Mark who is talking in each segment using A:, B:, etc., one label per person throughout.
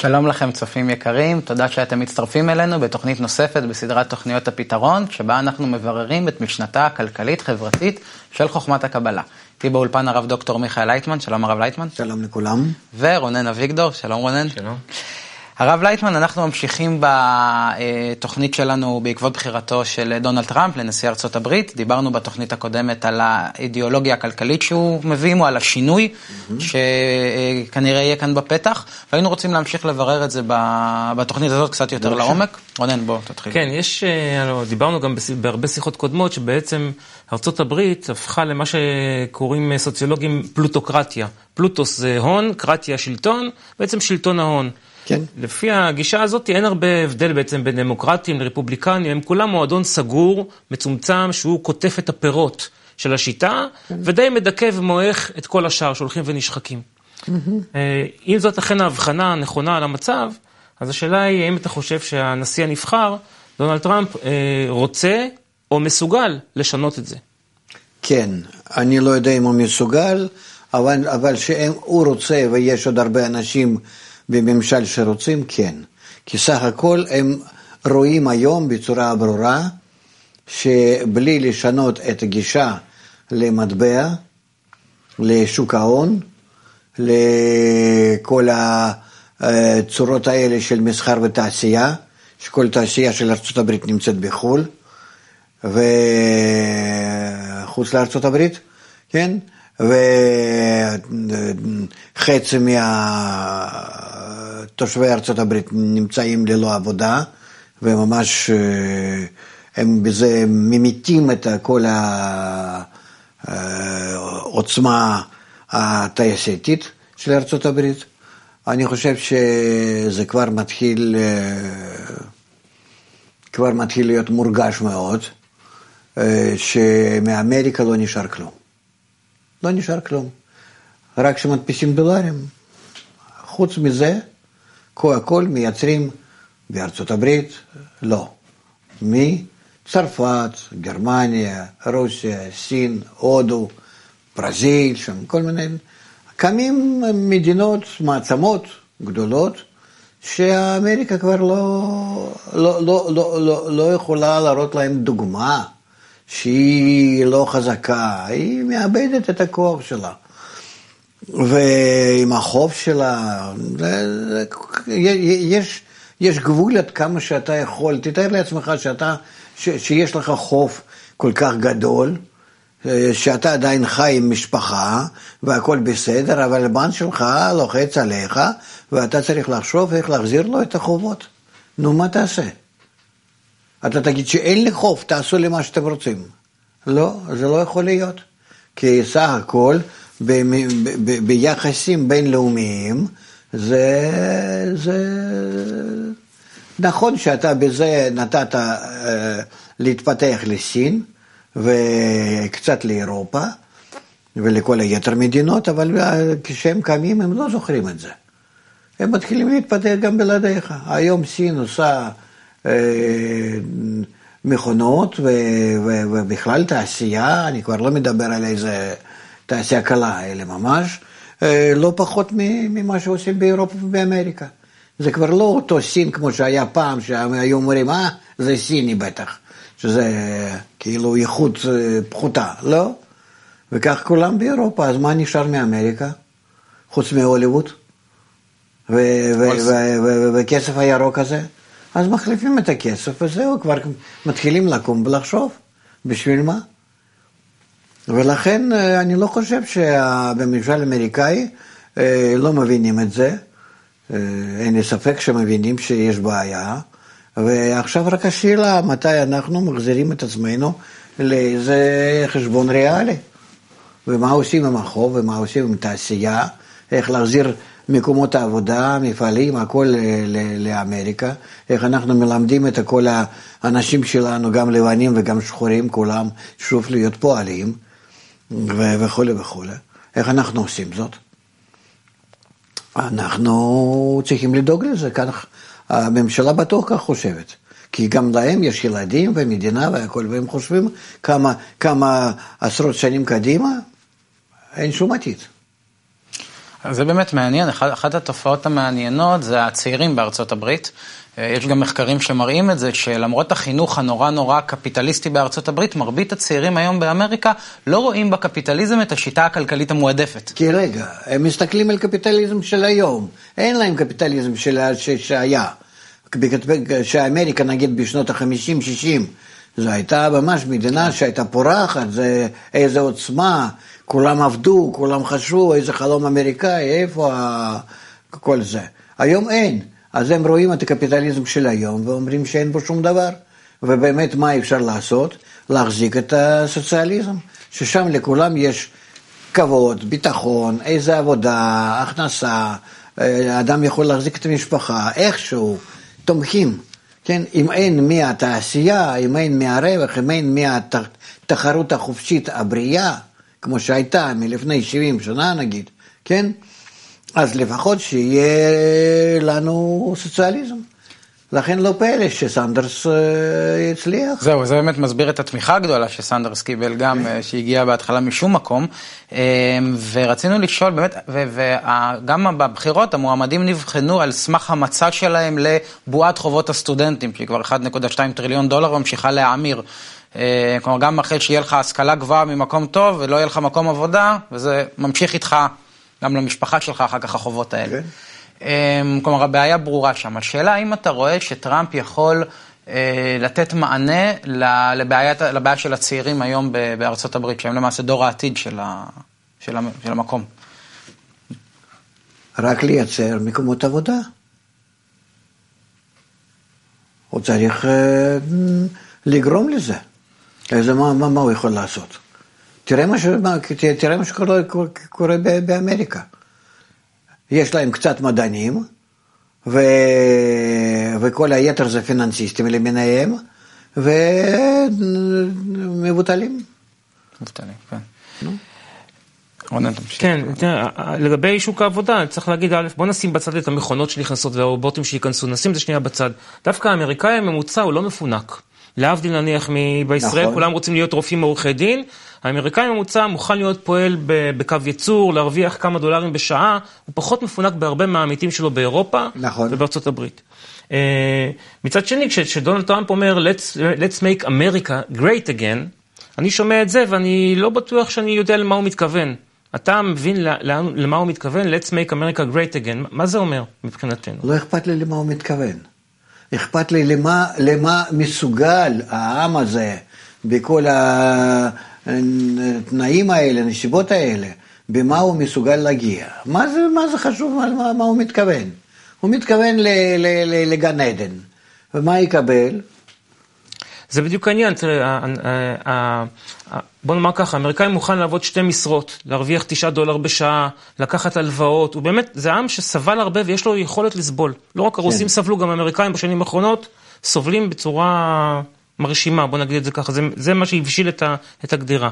A: שלום לכם צופים יקרים, תודה שאתם מצטרפים אלינו בתוכנית נוספת בסדרת תוכניות הפתרון, שבה אנחנו מבררים את משנתה הכלכלית-חברתית של חוכמת הקבלה. איתי באולפן הרב דוקטור מיכאל לייטמן, שלום הרב לייטמן.
B: שלום לכולם.
A: ורונן אביגדור, שלום רונן.
C: שלום.
A: הרב לייטמן, אנחנו ממשיכים בתוכנית שלנו בעקבות בחירתו של דונלד טראמפ לנשיא ארצות הברית. דיברנו בתוכנית הקודמת על האידיאולוגיה הכלכלית שהוא מביא עמו, על השינוי mm-hmm. שכנראה יהיה כאן בפתח, והיינו רוצים להמשיך לברר את זה בתוכנית הזאת קצת יותר לעומק. רונן, בוא תתחיל.
C: כן, יש, אה, דיברנו גם בהרבה שיחות קודמות, שבעצם ארצות הברית הפכה למה שקוראים סוציולוגים פלוטוקרטיה. פלוטוס זה הון, קרטיה שלטון, בעצם שלטון ההון.
B: כן.
C: לפי הגישה הזאת אין הרבה הבדל בעצם בין דמוקרטים לרפובליקנים, הם כולם מועדון סגור, מצומצם, שהוא קוטף את הפירות של השיטה, כן. ודי מדכא ומועך את כל השאר שהולכים ונשחקים. Mm-hmm. אם זאת אכן ההבחנה הנכונה על המצב, אז השאלה היא האם אתה חושב שהנשיא הנבחר, דונלד טראמפ, אה, רוצה או מסוגל לשנות את זה.
B: כן, אני לא יודע אם הוא מסוגל, אבל, אבל שהוא רוצה ויש עוד הרבה אנשים בממשל שרוצים, כן. כי סך הכל הם רואים היום בצורה ברורה שבלי לשנות את הגישה למטבע, לשוק ההון, לכל הצורות האלה של מסחר ותעשייה, שכל תעשייה של ארה"ב נמצאת בחו"ל וחוץ לארה"ב, כן? וחצי מהתושבי ארצות הברית נמצאים ללא עבודה, וממש אה, הם בזה ממיתים את כל העוצמה הטייסתית של ארצות הברית. אני חושב שזה כבר מתחיל, אה, כבר מתחיל להיות מורגש מאוד, אה, שמאמריקה לא נשאר כלום. לא נשאר כלום. רק כשמדפיסים דולרים. חוץ מזה, הכל מייצרים בארצות הברית, לא. מצרפת, גרמניה, רוסיה, סין, הודו, ברזיל, שם כל מיני... קמים מדינות, מעצמות גדולות, שאמריקה כבר לא, לא, לא, לא, לא, לא יכולה להראות להם דוגמה. שהיא לא חזקה, היא מאבדת את הכוח שלה. ועם החוב שלה, יש, יש גבול עד כמה שאתה יכול, תתאר לעצמך שאתה, ש, שיש לך חוב כל כך גדול, שאתה עדיין חי עם משפחה והכל בסדר, אבל הבן שלך לוחץ עליך ואתה צריך לחשוב איך להחזיר לו את החובות. נו, מה תעשה? אתה תגיד שאין לי חוב, תעשו לי מה שאתם רוצים. לא, זה לא יכול להיות. כי סך הכל, ביחסים בינלאומיים, זה, זה... נכון שאתה בזה נתת uh, להתפתח לסין וקצת לאירופה ולכל היתר מדינות, אבל כשהם קמים הם לא זוכרים את זה. הם מתחילים להתפתח גם בלעדיך. היום סין עושה... Uh, מכונות ובכלל תעשייה, אני כבר לא מדבר על איזה תעשייה קלה, אלא ממש אה, לא פחות ממה שעושים באירופה ובאמריקה. זה כבר לא אותו סין כמו שהיה פעם, שהיו אומרים, אה, זה סיני בטח, שזה כאילו איכות אה, פחותה, לא? וכך כולם באירופה, אז מה נשאר מאמריקה? חוץ מהוליווד? וכסף הירוק הזה? אז מחליפים את הכסף וזהו, כבר מתחילים לקום ולחשוב, בשביל מה? ולכן אה, אני לא חושב שבממשל האמריקאי אה, לא מבינים את זה, אה, אין לי ספק שמבינים שיש בעיה, ועכשיו רק השאלה מתי אנחנו מחזירים את עצמנו לאיזה חשבון ריאלי, ומה עושים עם החוב, ומה עושים עם תעשייה, איך להחזיר מקומות העבודה, מפעלים, הכל לאמריקה, איך אנחנו מלמדים את כל האנשים שלנו, גם לבנים וגם שחורים, כולם שוב להיות פועלים וכולי וכולי. איך אנחנו עושים זאת? אנחנו צריכים לדאוג לזה, כך הממשלה בטוח כך חושבת. כי גם להם יש ילדים ומדינה והכל, והם חושבים כמה, כמה עשרות שנים קדימה, אין שום עתיד.
A: זה באמת מעניין, אחת התופעות המעניינות זה הצעירים בארצות הברית. אה, יש גם מחקרים שמראים את זה, שלמרות החינוך הנורא נורא קפיטליסטי בארצות הברית, מרבית הצעירים היום באמריקה לא רואים בקפיטליזם את השיטה הכלכלית המועדפת.
B: כי רגע, הם מסתכלים על קפיטליזם של היום, אין להם קפיטליזם של שהיה. שאמריקה נגיד בשנות ה-50-60, זו הייתה ממש מדינה שהייתה פורחת, זה איזה עוצמה, כולם עבדו, כולם חשבו, איזה חלום אמריקאי, איפה כל זה. היום אין. אז הם רואים את הקפיטליזם של היום ואומרים שאין בו שום דבר. ובאמת, מה אפשר לעשות? להחזיק את הסוציאליזם, ששם לכולם יש כבוד, ביטחון, איזה עבודה, הכנסה, אה, אדם יכול להחזיק את המשפחה, איכשהו, תומכים. כן, אם אין מהתעשייה, אם אין מהרווח, אם אין מהתחרות החופשית הבריאה, כמו שהייתה מלפני 70 שנה נגיד, כן? אז לפחות שיהיה לנו סוציאליזם. לכן לא פלא שסנדרס אה, הצליח.
A: זהו, זה באמת מסביר את התמיכה הגדולה שסנדרס קיבל גם, אה, שהגיע בהתחלה משום מקום. אה, ורצינו לשאול באמת, וגם בבחירות המועמדים נבחנו על סמך המצע שלהם לבועת חובות הסטודנטים, שהיא כבר 1.2 טריליון דולר ממשיכה להאמיר. כלומר, גם אחרי שיהיה לך השכלה גבוהה ממקום טוב ולא יהיה לך מקום עבודה, וזה ממשיך איתך גם למשפחה שלך אחר כך החובות האלה. Okay. כן. אמ, כלומר, הבעיה ברורה שם. השאלה האם אתה רואה שטראמפ יכול אה, לתת מענה לבעיית, לבעיה של הצעירים היום בארצות הברית, שהם למעשה דור העתיד של, ה, של, ה, של המקום.
B: רק לייצר מקומות עבודה. הוא צריך אה, לגרום לזה. איזה, מה, מה, מה הוא יכול לעשות? תראה מה, ש... תראה מה שקורה קורה באמריקה. יש להם קצת מדענים, ו... וכל היתר זה פיננסיסטים למיניהם, ומבוטלים.
A: מבוטלים, כן. רונן, תמשיך.
C: כן, לגבי שוק העבודה, צריך להגיד, א', בוא נשים בצד את המכונות שנכנסות והרובוטים שייכנסו, נשים את זה שנייה בצד. דווקא האמריקאי הממוצע הוא לא מפונק. להבדיל נניח בישראל, נכון. כולם רוצים להיות רופאים מעורכי דין, האמריקאי הממוצע מוכן להיות פועל בקו ייצור, להרוויח כמה דולרים בשעה, הוא פחות מפונק בהרבה מהעמיתים שלו באירופה נכון. ובארצות הברית. Uh, מצד שני, כשדונלד טראמפ אומר, let's, let's make America great again, אני שומע את זה ואני לא בטוח שאני יודע למה הוא מתכוון. אתה מבין למה הוא מתכוון? Let's make America great again. מה זה אומר מבחינתנו?
B: לא אכפת לי למה הוא מתכוון. אכפת לי למה, למה מסוגל העם הזה בכל התנאים האלה, הנסיבות האלה, במה הוא מסוגל להגיע. מה זה, מה זה חשוב מה, מה הוא מתכוון? הוא מתכוון ל, ל, ל, לגן עדן, ומה יקבל?
C: זה בדיוק העניין, תראה, בוא נאמר ככה, האמריקאי מוכן לעבוד שתי משרות, להרוויח תשעה דולר בשעה, לקחת הלוואות, הוא באמת, זה עם שסבל הרבה ויש לו יכולת לסבול. לא רק הרוסים כן. סבלו, גם האמריקאים בשנים האחרונות סובלים בצורה מרשימה, בוא נגיד את זה ככה, זה, זה מה שהבשיל את, ה, את הגדירה.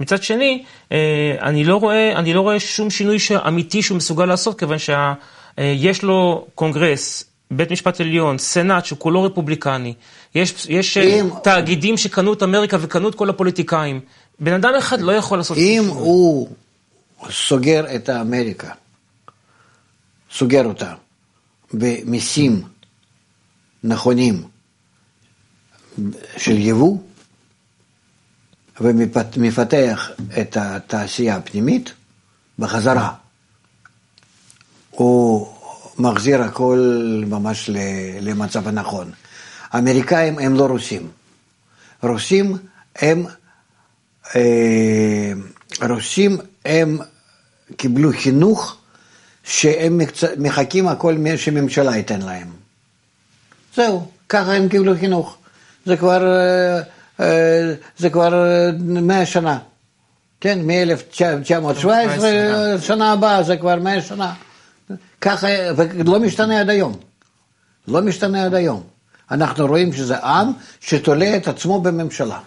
C: מצד שני, אה, אני לא רואה, אני לא רואה שום שינוי אמיתי שהוא מסוגל לעשות, כיוון שיש לו קונגרס, בית משפט עליון, סנאט שהוא כולו רפובליקני, יש, יש אה, אם... תאגידים שקנו את אמריקה וקנו את כל הפוליטיקאים. בן אדם אחד לא יכול לעשות...
B: אם הוא סוגר את אמריקה, סוגר אותה במיסים נכונים של יבוא, ומפתח את התעשייה הפנימית בחזרה, הוא מחזיר הכל ממש למצב הנכון. האמריקאים הם לא רוסים. רוסים הם, אה, רוסים הם קיבלו חינוך שהם מחכים הכל שממשלה ייתן להם. זהו, ככה הם קיבלו חינוך. זה כבר, אה, אה, זה כבר מאה שנה. כן, מ-1917, שנה הבאה זה כבר מאה שנה. ככה, ולא משתנה עד היום. לא משתנה עד היום. אנחנו רואים שזה עם שתולה את עצמו בממשלה.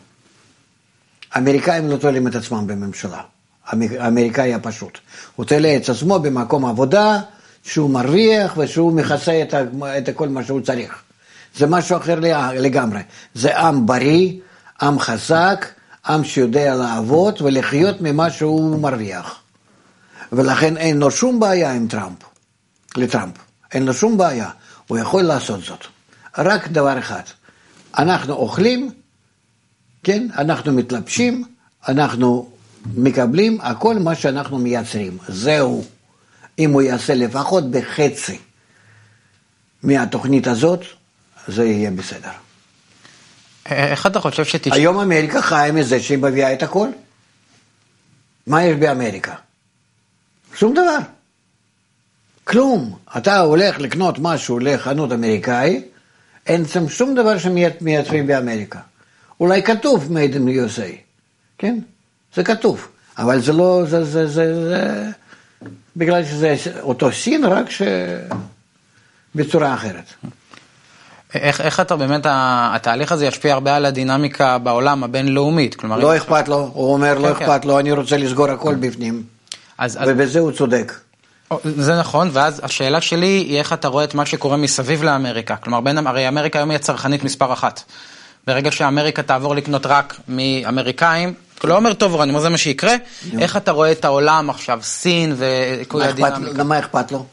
B: האמריקאים לא תולים את עצמם בממשלה. האמריקאי הפשוט. הוא תולה את עצמו במקום עבודה שהוא מרוויח ושהוא מכסה את, את כל מה שהוא צריך. זה משהו אחר לגמרי. זה עם בריא, עם חזק, עם שיודע לעבוד ולחיות ממה שהוא מרוויח. ולכן אין לו שום בעיה עם טראמפ, לטראמפ. אין לו שום בעיה, הוא יכול לעשות זאת. רק דבר אחד, אנחנו אוכלים, כן, אנחנו מתלבשים, אנחנו מקבלים הכל מה שאנחנו מייצרים, זהו. אם הוא יעשה לפחות בחצי מהתוכנית הזאת, זה יהיה בסדר.
A: איך אתה חושב שתשמע?
B: היום אמריקה חיה מזה שהיא מביאה את הכל. מה יש באמריקה? שום דבר. כלום. אתה הולך לקנות משהו לחנות אמריקאי, אין שם שום דבר שמייצרים באמריקה. אולי כתוב made in USA, כן? זה כתוב, אבל זה לא, זה, זה, זה, זה בגלל שזה אותו סין, רק שבצורה אחרת.
A: איך, איך אתה באמת, התהליך הזה ישפיע הרבה על הדינמיקה בעולם הבינלאומית? כלומר,
B: לא אכפת לו, הוא אומר לא כן, כן. אכפת לו, אני רוצה לסגור הכל בפנים. אז, ובזה הוא צודק.
A: זה נכון, ואז השאלה שלי היא איך אתה רואה את מה שקורה מסביב לאמריקה. כלומר, בין, הרי אמריקה היום היא הצרכנית מספר אחת. ברגע שאמריקה תעבור לקנות רק מאמריקאים, לא אומר טוב או רע, אני אומר זה מה שיקרה, איך אתה רואה את העולם עכשיו, סין וכל הדינמיקה?
B: מה אכפת לו?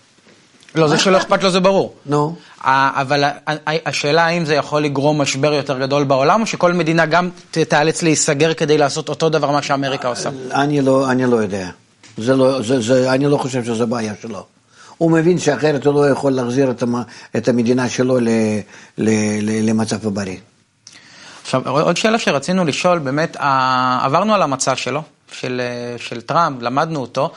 A: לא, זה שלא אכפת לו זה ברור.
B: נו.
A: אבל השאלה האם זה יכול לגרום משבר יותר גדול בעולם, או שכל מדינה גם תיאלץ להיסגר כדי לעשות אותו דבר מה שאמריקה עושה?
B: אני לא, אני לא יודע. זה לא, זה, זה, אני לא חושב שזו בעיה שלו. הוא מבין שאחרת הוא לא יכול להחזיר את, המ, את המדינה שלו ל, ל, ל, למצב הבריא.
A: עכשיו, עוד שאלה שרצינו לשאול, באמת, עברנו על המצע שלו, של, של טראמפ, למדנו אותו,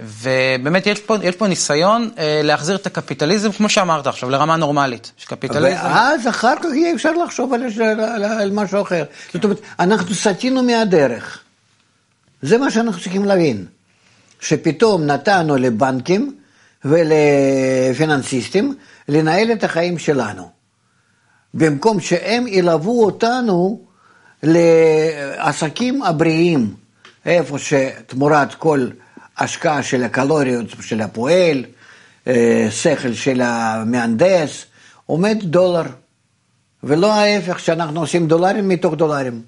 A: ובאמת יש פה, יש פה ניסיון אה, להחזיר את הקפיטליזם, כמו שאמרת עכשיו, לרמה נורמלית.
B: שקפיטליזם... ואז אחר כך יהיה אפשר לחשוב על, על, על, משהו אחר. זאת אומרת, אנחנו סטינו מהדרך. זה מה שאנחנו צריכים להבין. שפתאום נתנו לבנקים ולפיננסיסטים לנהל את החיים שלנו. במקום שהם ילוו אותנו לעסקים הבריאים, איפה שתמורת כל השקעה של הקלוריות של הפועל, אה, שכל של המהנדס, עומד דולר, ולא ההפך שאנחנו עושים דולרים מתוך דולרים.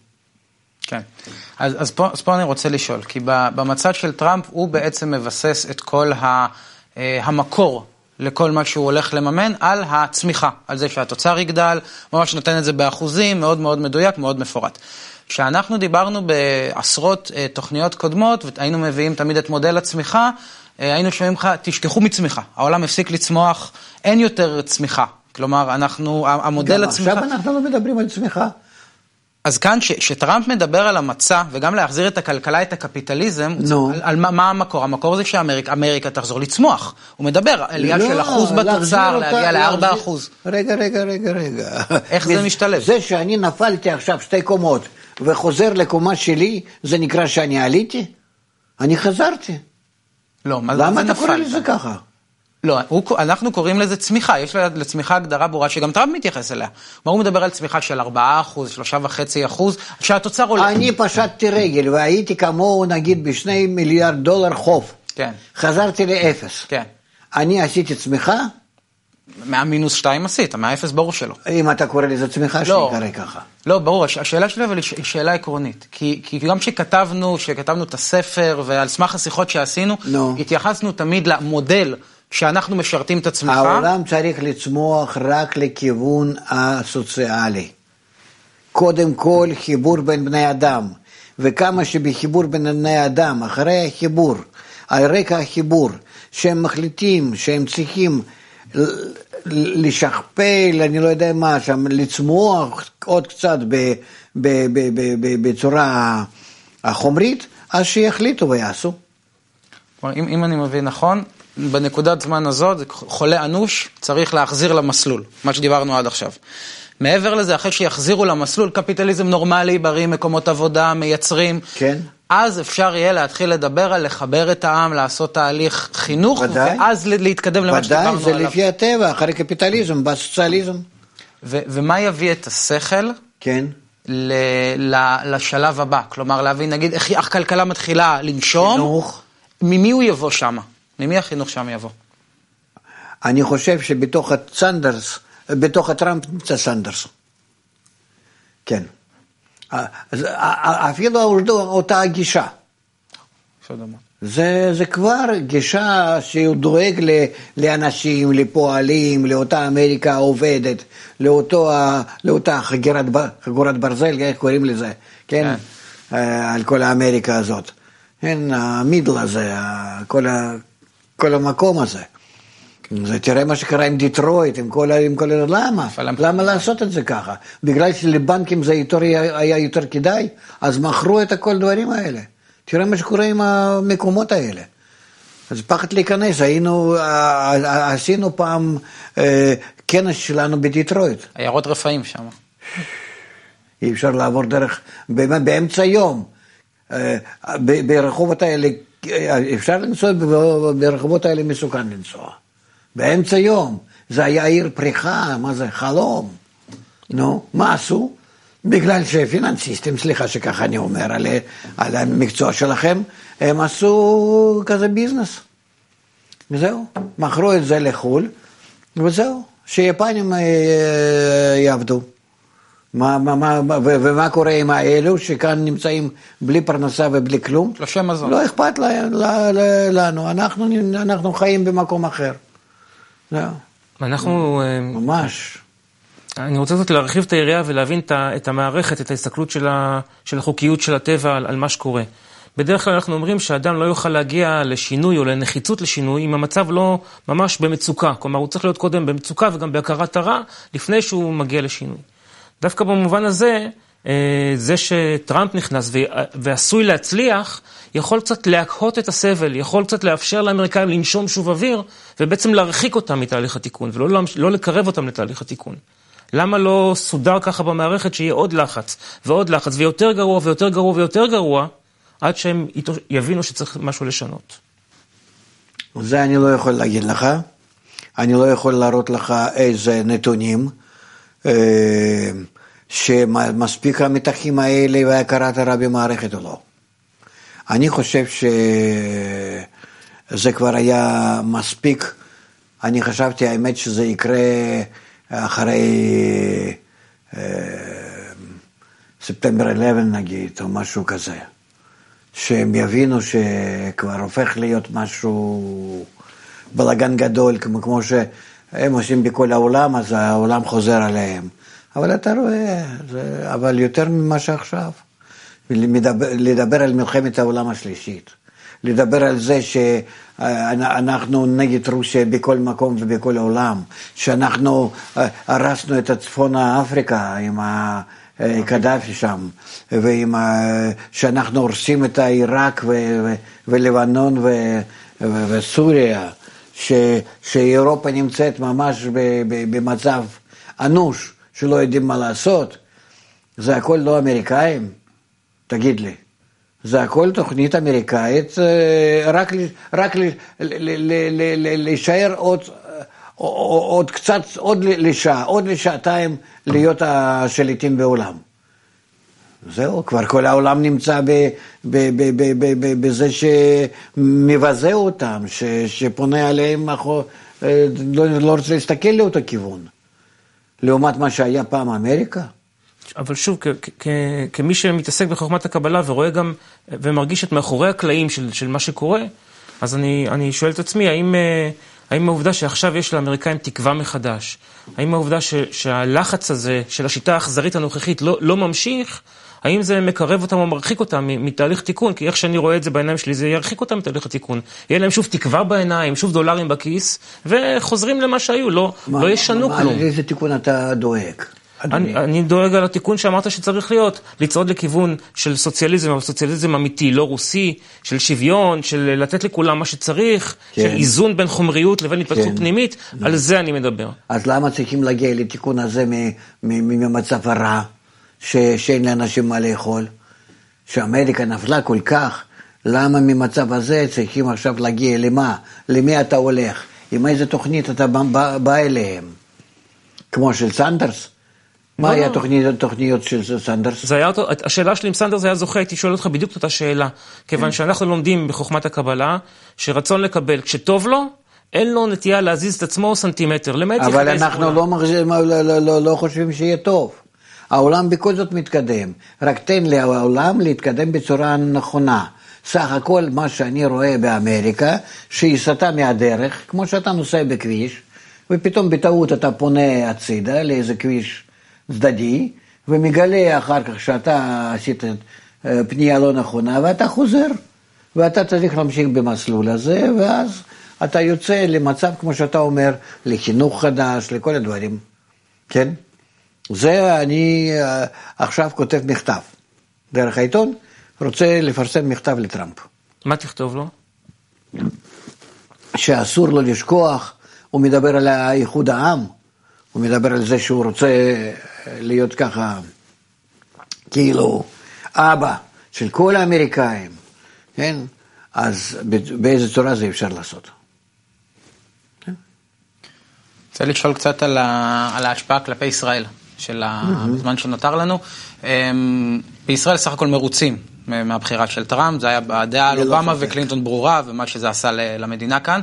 A: כן. אז, אז, פה, אז פה אני רוצה לשאול, כי במצב של טראמפ הוא בעצם מבסס את כל ה, אה, המקור לכל מה שהוא הולך לממן על הצמיחה, על זה שהתוצר יגדל, ממש נותן את זה באחוזים, מאוד מאוד מדויק, מאוד מפורט. כשאנחנו דיברנו בעשרות אה, תוכניות קודמות, והיינו מביאים תמיד את מודל הצמיחה, אה, היינו שומעים לך, תשכחו מצמיחה, העולם הפסיק לצמוח, אין יותר צמיחה. כלומר, אנחנו, המודל הצמיחה...
B: גם עכשיו אנחנו לא מדברים על צמיחה.
A: אז כאן, כשטראמפ מדבר על המצע, וגם להחזיר את הכלכלה, את הקפיטליזם, no. על, על מה, מה המקור? המקור זה שאמריקה תחזור לצמוח. הוא מדבר, עלייה לא, של אחוז בתוצר, להגיע לארבע אחוז.
B: רגע, רגע, רגע, רגע.
A: איך זה משתלב?
B: זה שאני נפלתי עכשיו שתי קומות וחוזר לקומה שלי, זה נקרא שאני עליתי? אני חזרתי.
A: לא, מה
B: זה נפלת? למה אתה קורא לזה ככה?
A: לא, הוא, אנחנו קוראים לזה צמיחה, יש לצמיחה הגדרה ברורה שגם טראמפ מתייחס אליה. כלומר, הוא מדבר על צמיחה של 4 אחוז, 3.5 אחוז, שהתוצר עולה.
B: אני פשטתי רגל והייתי כמוהו נגיד בשני מיליארד דולר חוב.
A: כן.
B: חזרתי לאפס.
A: כן.
B: אני עשיתי צמיחה?
A: מהמינוס שתיים עשית, מהאפס ברור שלא.
B: אם אתה קורא לזה צמיחה, לא, שיקרא ככה.
A: לא, ברור, השאלה שלי אבל היא שאלה עקרונית. כי, כי גם כשכתבנו, כשכתבנו את הספר, ועל סמך השיחות שעשינו, no. התייחסנו תמיד למודל. שאנחנו משרתים את הצמיחה.
B: העולם צריך לצמוח רק לכיוון הסוציאלי. קודם כל חיבור בין בני אדם, וכמה שבחיבור בין בני אדם, אחרי החיבור, על רקע החיבור, שהם מחליטים שהם צריכים לשכפל, אני לא יודע מה שם, לצמוח עוד קצת ב, ב, ב, ב, ב, בצורה החומרית, אז שיחליטו ויעשו.
A: אם, אם אני מבין נכון, בנקודת זמן הזאת, חולה אנוש, צריך להחזיר למסלול, מה שדיברנו עד עכשיו. מעבר לזה, אחרי שיחזירו למסלול, קפיטליזם נורמלי, בריא, מקומות עבודה, מייצרים,
B: כן.
A: אז אפשר יהיה להתחיל לדבר על לחבר את העם, לעשות תהליך חינוך, ודאי, ואז להתקדם למה שדיברנו עליו.
B: ודאי, זה לפי הטבע, אחרי קפיטליזם, בא סוציאליזם.
A: ומה יביא את השכל?
B: כן.
A: לשלב הבא, כלומר להבין, נגיד, איך הכלכלה מתחילה לנשום,
B: חינוך.
A: ממי הוא יבוא שמה? ממי החינוך שם יבוא?
B: אני חושב שבתוך הסנדרס, בתוך הטראמפ נמצא סנדרס. כן. אז אפילו אותה הגישה. זה, זה כבר גישה שהוא דואג ל, לאנשים, לפועלים, לאותה אמריקה העובדת, לאותו, לאותה חגירת, חגורת ברזל, איך קוראים לזה, כן? אה, על כל האמריקה הזאת. כן, המידל הזה, כל, ה, כל המקום הזה. זה, תראה מה שקרה עם דיטרויט, עם כל, ה- עם כל ה... למה? למה לעשות את זה ככה? בגלל שלבנקים זה יותר, היה יותר כדאי, אז מכרו את הכל הדברים האלה. תראה מה שקורה עם המקומות האלה. אז פחד להיכנס, היינו, עשינו פעם אה, כנס שלנו בדיטרויט.
A: עיירות רפאים שם.
B: אי אפשר לעבור דרך, באמצע היום. אה, ברחובות האלה, אפשר לנסוע, ברחובות האלה מסוכן לנסוע. באמצע יום. זה היה עיר פריחה, מה זה, חלום. נו, מה עשו? בגלל שפיננסיסטים, סליחה שככה אני אומר על, על המקצוע שלכם, הם עשו כזה ביזנס. וזהו, מכרו את זה לחו"ל, וזהו, שיפנים אה, יעבדו. מה, מה, מה, ו- ומה קורה עם האלו שכאן נמצאים בלי פרנסה ובלי כלום?
A: תלושי מזון.
B: לא אכפת לה, לה, לה, לנו, אנחנו, אנחנו חיים במקום אחר. זהו,
C: אנחנו, אה,
B: ממש.
C: אני רוצה קצת להרחיב את היריעה ולהבין את המערכת, את ההסתכלות של ה- של החוקיות של הטבע על על מה שקורה. בדרך כלל אנחנו אומרים שאדם לא יוכל להגיע לשינוי או לנחיצות לשינוי אם המצב לא ממש במצוקה. כלומר, הוא צריך להיות קודם במצוקה וגם בהכרת הרע לפני שהוא מגיע לשינוי. דווקא במובן הזה, אה, זה שטראמפ נכנס ועשוי להצליח, יכול קצת להקהות את הסבל, יכול קצת לאפשר לאמריקאים לנשום שוב אוויר, ובעצם להרחיק אותם מתהליך התיקון, ולא לא לקרב אותם לתהליך התיקון. למה לא סודר ככה במערכת שיהיה עוד לחץ ועוד לחץ ויותר גרוע ויותר גרוע ויותר גרוע, עד שהם יבינו שצריך משהו לשנות?
B: זה אני לא יכול להגיד לך, אני לא יכול להראות לך איזה נתונים, שמספיק המתחים האלה והכרת הרע במערכת או לא. אני חושב שזה כבר היה מספיק, אני חשבתי האמת שזה יקרה אחרי אה, ספטמבר 11 נגיד, או משהו כזה. שהם יבינו שכבר הופך להיות משהו בלאגן גדול, כמו, כמו שהם עושים בכל העולם, אז העולם חוזר עליהם. אבל אתה רואה, זה, אבל יותר ממה שעכשיו. לדבר, לדבר על מלחמת העולם השלישית. לדבר על זה שאנחנו נגד רוסיה בכל מקום ובכל העולם, שאנחנו אה, הרסנו את צפון אפריקה עם ה... קדאפי שם, ועם ה... שאנחנו הורסים את עיראק ו... ולבנון. ו... וסוריה, ש... שאירופה נמצאת ממש ב... ב... במצב אנוש, שלא יודעים מה לעשות, זה הכל לא אמריקאים? תגיד לי. זה הכל תוכנית אמריקאית, אה, רק, רק להישאר עוד, עוד קצת, עוד לשעה, עוד לשעתיים להיות השליטים בעולם. זהו, כבר כל העולם נמצא בזה שמבזה אותם, ש, שפונה עליהם, לא, לא רוצה להסתכל לאותו כיוון. לעומת מה שהיה פעם אמריקה.
C: אבל שוב, כמי שמתעסק בחוכמת הקבלה ורואה גם, ומרגיש את מאחורי הקלעים של, של מה שקורה, אז אני, אני שואל את עצמי, האם, אה, האם העובדה שעכשיו יש לאמריקאים תקווה מחדש, האם העובדה ש, שהלחץ הזה של השיטה האכזרית הנוכחית לא, לא ממשיך, האם זה מקרב אותם או מרחיק אותם מתהליך תיקון? כי איך שאני רואה את זה בעיניים שלי, זה ירחיק אותם מתהליך התיקון. יהיה להם שוב תקווה בעיניים, שוב דולרים בכיס, וחוזרים למה שהיו, לא,
B: מה,
C: לא ישנו
B: מה,
C: כלום.
B: על איזה תיקון אתה דואג?
C: אני, אני דואג על התיקון שאמרת שצריך להיות, לצעוד לכיוון של סוציאליזם, אבל סוציאליזם אמיתי, לא רוסי, של שוויון, של לתת לכולם מה שצריך,
B: כן.
C: של איזון בין חומריות לבין התפתחות
B: כן.
C: פנימית, על זה אני מדבר.
B: אז למה צריכים להגיע לתיקון הזה ממצב הרע, ש- שאין לאנשים מה לאכול? שאמריקה נפלה כל כך, למה ממצב הזה צריכים עכשיו להגיע למה? למי אתה הולך? עם איזה תוכנית אתה בא, בא, אליהם? כמו של סנדרס? מה
C: לא,
B: היה
C: לא.
B: תוכניות, תוכניות של סנדרס?
C: זה היה אותו, השאלה שלי אם סנדרס היה זוכה, הייתי שואל אותך בדיוק את אותה שאלה. כיוון שאנחנו לומדים בחוכמת הקבלה, שרצון לקבל, כשטוב לו, אין לו נטייה להזיז את עצמו סנטימטר, למעט
B: אבל
C: יחידי
B: אנחנו. לא, לא, לא, לא, לא חושבים שיהיה טוב. העולם בכל זאת מתקדם, רק תן לעולם להתקדם בצורה נכונה. סך הכל מה שאני רואה באמריקה, שהיא סטה מהדרך, כמו שאתה נוסע בכביש, ופתאום בטעות אתה פונה הצידה לאיזה כביש צדדי, ומגלה אחר כך שאתה עשית אה, פנייה לא נכונה, ואתה חוזר, ואתה צריך להמשיך במסלול הזה, ואז אתה יוצא למצב, כמו שאתה אומר, לחינוך חדש, לכל הדברים, כן? זה אני אה, עכשיו כותב מכתב דרך העיתון, רוצה לפרסם מכתב לטראמפ.
C: מה תכתוב לו?
B: שאסור לו לשכוח, הוא מדבר על איחוד העם, הוא מדבר על זה שהוא רוצה להיות ככה, כאילו, אבא של כל האמריקאים, כן? אז באיזה צורה זה אפשר לעשות?
A: רוצה לשאול קצת על, ה, על ההשפעה כלפי ישראל, של הזמן שנותר לנו. אמ, בישראל סך הכל מרוצים מהבחירה של טראמפ, זה היה הדעה על לא אובמה וקלינטון ברורה, ומה שזה עשה למדינה כאן.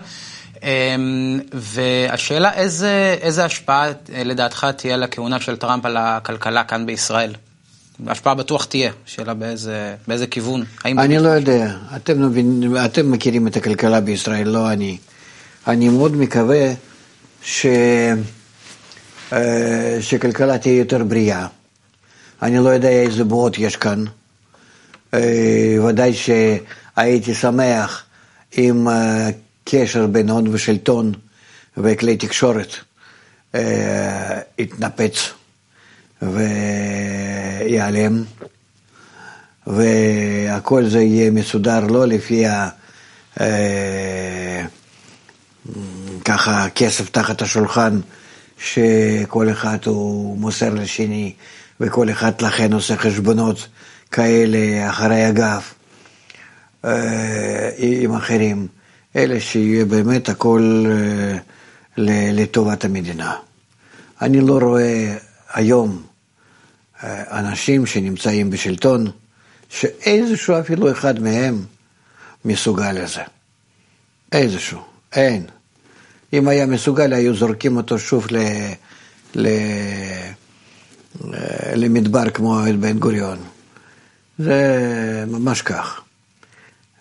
A: אמ, והשאלה, איזה, איזה השפעה אה, לדעתך תהיה לכהונה של טראמפ על הכלכלה כאן בישראל? השפעה בטוח תהיה, שאלה באיזה, באיזה כיוון.
B: אני לא יודע, אתם, מבין, אתם מכירים את הכלכלה בישראל, לא אני. אני מאוד מקווה ש... אה, שכלכלה תהיה יותר בריאה. אני לא יודע איזה בועות יש כאן. אה, ודאי שהייתי שמח אם הקשר בין הון ושלטון וכלי תקשורת יתנפץ וייעלם, והכל זה יהיה מסודר לא לפי ה... ככה כסף תחת השולחן, שכל אחד הוא מוסר לשני, וכל אחד לכן עושה חשבונות כאלה אחרי הגב אה, עם אחרים, אלא שיהיה באמת הכל אה, לטובת המדינה. אני לא רואה היום אה, אנשים שנמצאים בשלטון, שאיזשהו אפילו אחד מהם מסוגל לזה. איזשהו, אין. אם היה מסוגל, היו זורקים אותו שוב ל... ל... למדבר כמו את בן גוריון. זה ממש כך.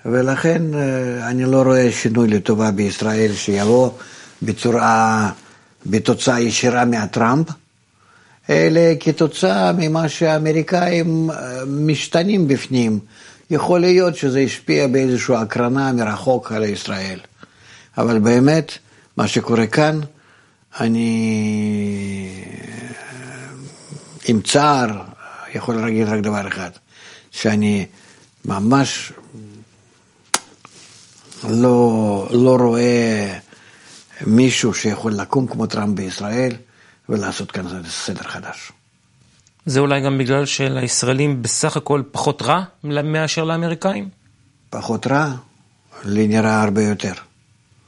B: ולכן אה, אני לא רואה שינוי לטובה בישראל שיבוא בצורה, בתוצאה ישירה מהטראמפ, אלא כתוצאה ממה שהאמריקאים אה, משתנים בפנים. יכול להיות שזה השפיע באיזושהי הקרנה מרחוק על ישראל. אבל באמת, מה שקורה כאן, אני עם צער יכול להגיד רק דבר אחד, שאני ממש לא, לא רואה מישהו שיכול לקום כמו טראמפ בישראל ולעשות כאן סדר חדש.
C: זה אולי גם בגלל שלישראלים בסך הכל פחות רע מאשר לאמריקאים?
B: פחות רע, לי נראה הרבה יותר.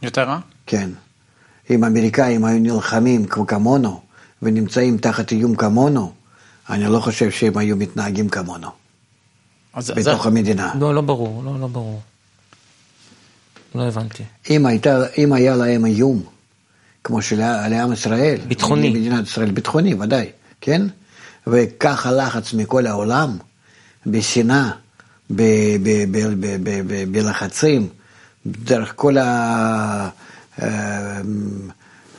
A: יותר רע?
B: כן. אם האמריקאים היו נלחמים כמונו ונמצאים תחת איום כמונו, אני לא חושב שהם היו מתנהגים כמונו. אז בתוך זה... המדינה.
C: לא, לא ברור, לא, לא ברור. לא הבנתי.
B: אם, הייתה, אם היה להם איום, כמו שלעם ישראל,
C: ביטחוני.
B: מדינת ישראל, ביטחוני, ודאי, כן? וככה לחץ מכל העולם, בשנאה, בלחצים, דרך כל ה...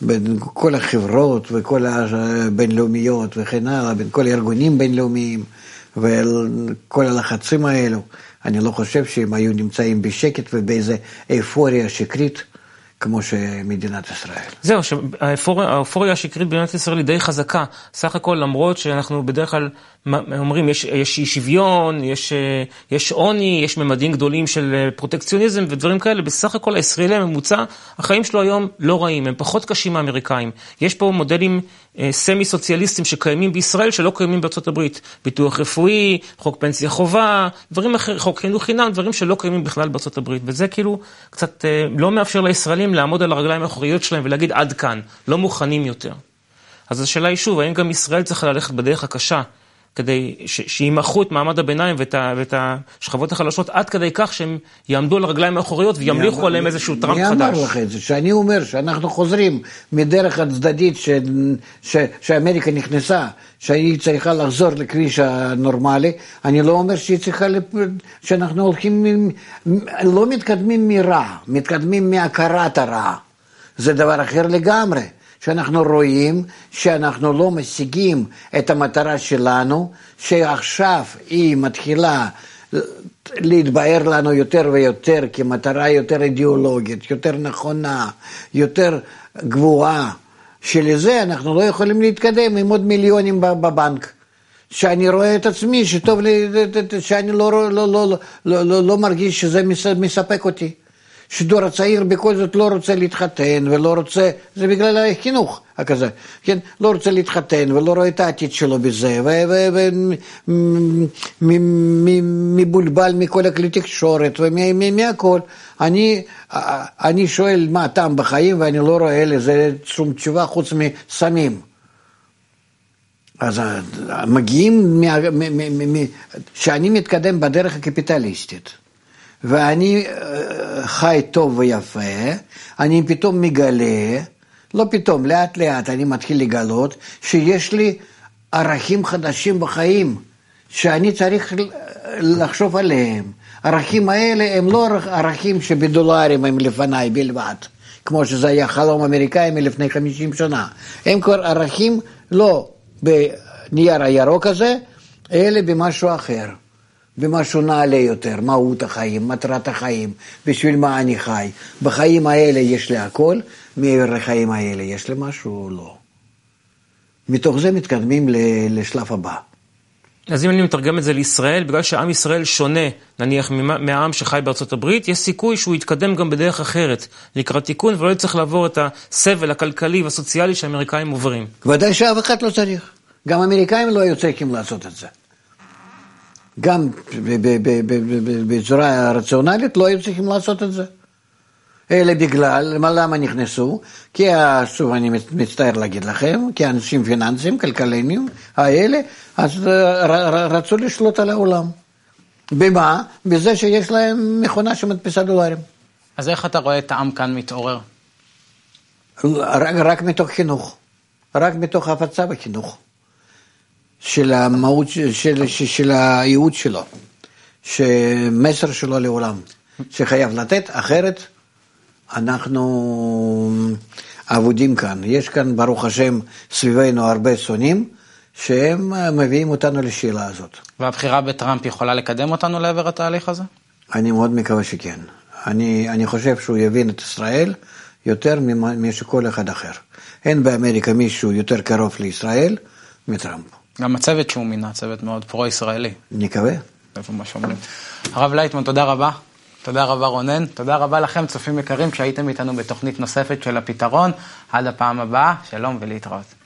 B: בין כל החברות וכל הבינלאומיות וכן הלאה, בין כל הארגונים בינלאומיים וכל הלחצים האלו, אני לא חושב שהם היו נמצאים בשקט ובאיזה אופוריה שקרית. כמו שמדינת ישראל.
C: זהו, שהאופוריה השקרית במדינת ישראל היא די חזקה. סך הכל, למרות שאנחנו בדרך כלל אומרים, יש, יש שוויון, יש, יש עוני, יש ממדים גדולים של פרוטקציוניזם ודברים כאלה, בסך הכל הישראלי הממוצע, החיים שלו היום לא רעים, הם פחות קשים מהאמריקאים. יש פה מודלים אה, סמי סוציאליסטים שקיימים בישראל שלא קיימים בארצות הברית. ביטוח רפואי, חוק פנסיה חובה, דברים אחרים, חוק חינוך חינם, דברים שלא קיימים בכלל בארצות הברית. וזה כאילו קצת אה, לא מאפשר לישראלים לעמוד על הרגליים האחוריות שלהם ולהגיד עד כאן, לא מוכנים יותר. אז השאלה היא שוב, האם גם ישראל צריכה ללכת בדרך הקשה כדי שימחו את מעמד הביניים ואת, ואת השכבות החלשות עד כדי כך שהם יעמדו על הרגליים האחוריות וימליכו עליהם איזשהו טראמפ חדש.
B: מי אמר לך את זה? שאני אומר שאנחנו חוזרים מדרך הצדדית ש, ש, שאמריקה נכנסה, שהיא צריכה לחזור לכביש הנורמלי, אני לא אומר שהיא צריכה, לפ... שאנחנו הולכים, לא מתקדמים מרע, מתקדמים מהכרת הרע. זה דבר אחר לגמרי. שאנחנו רואים שאנחנו לא משיגים את המטרה שלנו, שעכשיו היא מתחילה להתבהר לנו יותר ויותר כמטרה יותר אידיאולוגית, יותר נכונה, יותר גבוהה, שלזה אנחנו לא יכולים להתקדם עם עוד מיליונים בבנק. שאני רואה את עצמי, שטוב לי, שאני לא, לא, לא, לא, לא, לא מרגיש שזה מספק אותי. שדור הצעיר בכל זאת לא רוצה להתחתן ולא רוצה, זה בגלל החינוך הכזה, כן? לא רוצה להתחתן ולא רואה את העתיד שלו בזה, ומבולבל מכל הכלי תקשורת ומהכל. אני, אני שואל מה הטעם בחיים ואני לא רואה לזה שום תשובה חוץ מסמים. אז מגיעים, שאני מתקדם בדרך הקפיטליסטית. ואני אה, חי טוב ויפה, אני פתאום מגלה, לא פתאום, לאט לאט אני מתחיל לגלות שיש לי ערכים חדשים בחיים, שאני צריך לחשוב עליהם. הערכים האלה הם לא ערכים שבדולרים הם לפניי בלבד, כמו שזה היה חלום אמריקאי מלפני 50 שנה. הם כבר ערכים לא בנייר הירוק הזה, אלא במשהו אחר. במשהו נעלה יותר, מהות החיים, מטרת החיים, בשביל מה אני חי. בחיים האלה יש לי הכל, מעבר לחיים האלה יש לי משהו או לא. מתוך זה מתקדמים לשלב הבא.
C: אז אם אני מתרגם את זה לישראל, בגלל שעם ישראל שונה, נניח, מהעם שחי בארצות הברית, יש סיכוי שהוא יתקדם גם בדרך אחרת, לקראת תיקון, ולא יצטרך לעבור את הסבל הכלכלי והסוציאלי שהאמריקאים עוברים.
B: ודאי שאף אחד לא צריך. גם האמריקאים לא היו צריכים לעשות את זה. גם בצורה רציונלית לא היו צריכים לעשות את זה. אלא בגלל, למה נכנסו? כי, שוב אני מצטער להגיד לכם, כי אנשים פיננסיים, כלכלנים האלה, אז רצו לשלוט על העולם. במה? בזה שיש להם מכונה שמדפיסה דולרים.
A: אז איך אתה רואה את העם כאן מתעורר?
B: רק, רק מתוך חינוך, רק מתוך הפצה בחינוך. של המהות, של, של, של הייעוד שלו, שמסר שלו לעולם, שחייב לתת, אחרת אנחנו אבודים כאן. יש כאן, ברוך השם, סביבנו הרבה שונאים, שהם מביאים אותנו לשאלה הזאת.
A: והבחירה בטראמפ יכולה לקדם אותנו לעבר התהליך הזה?
B: אני מאוד מקווה שכן. אני, אני חושב שהוא יבין את ישראל יותר משכל אחד אחר. אין באמריקה מישהו יותר קרוב לישראל מטראמפ.
A: גם הצוות שהוא מינה, צוות מאוד פרו-ישראלי.
B: נקווה.
A: איפה מה שאומרים. הרב לייטמן, תודה רבה. תודה רבה רונן, תודה רבה לכם, צופים יקרים, שהייתם איתנו בתוכנית נוספת של הפתרון. עד הפעם הבאה, שלום ולהתראות.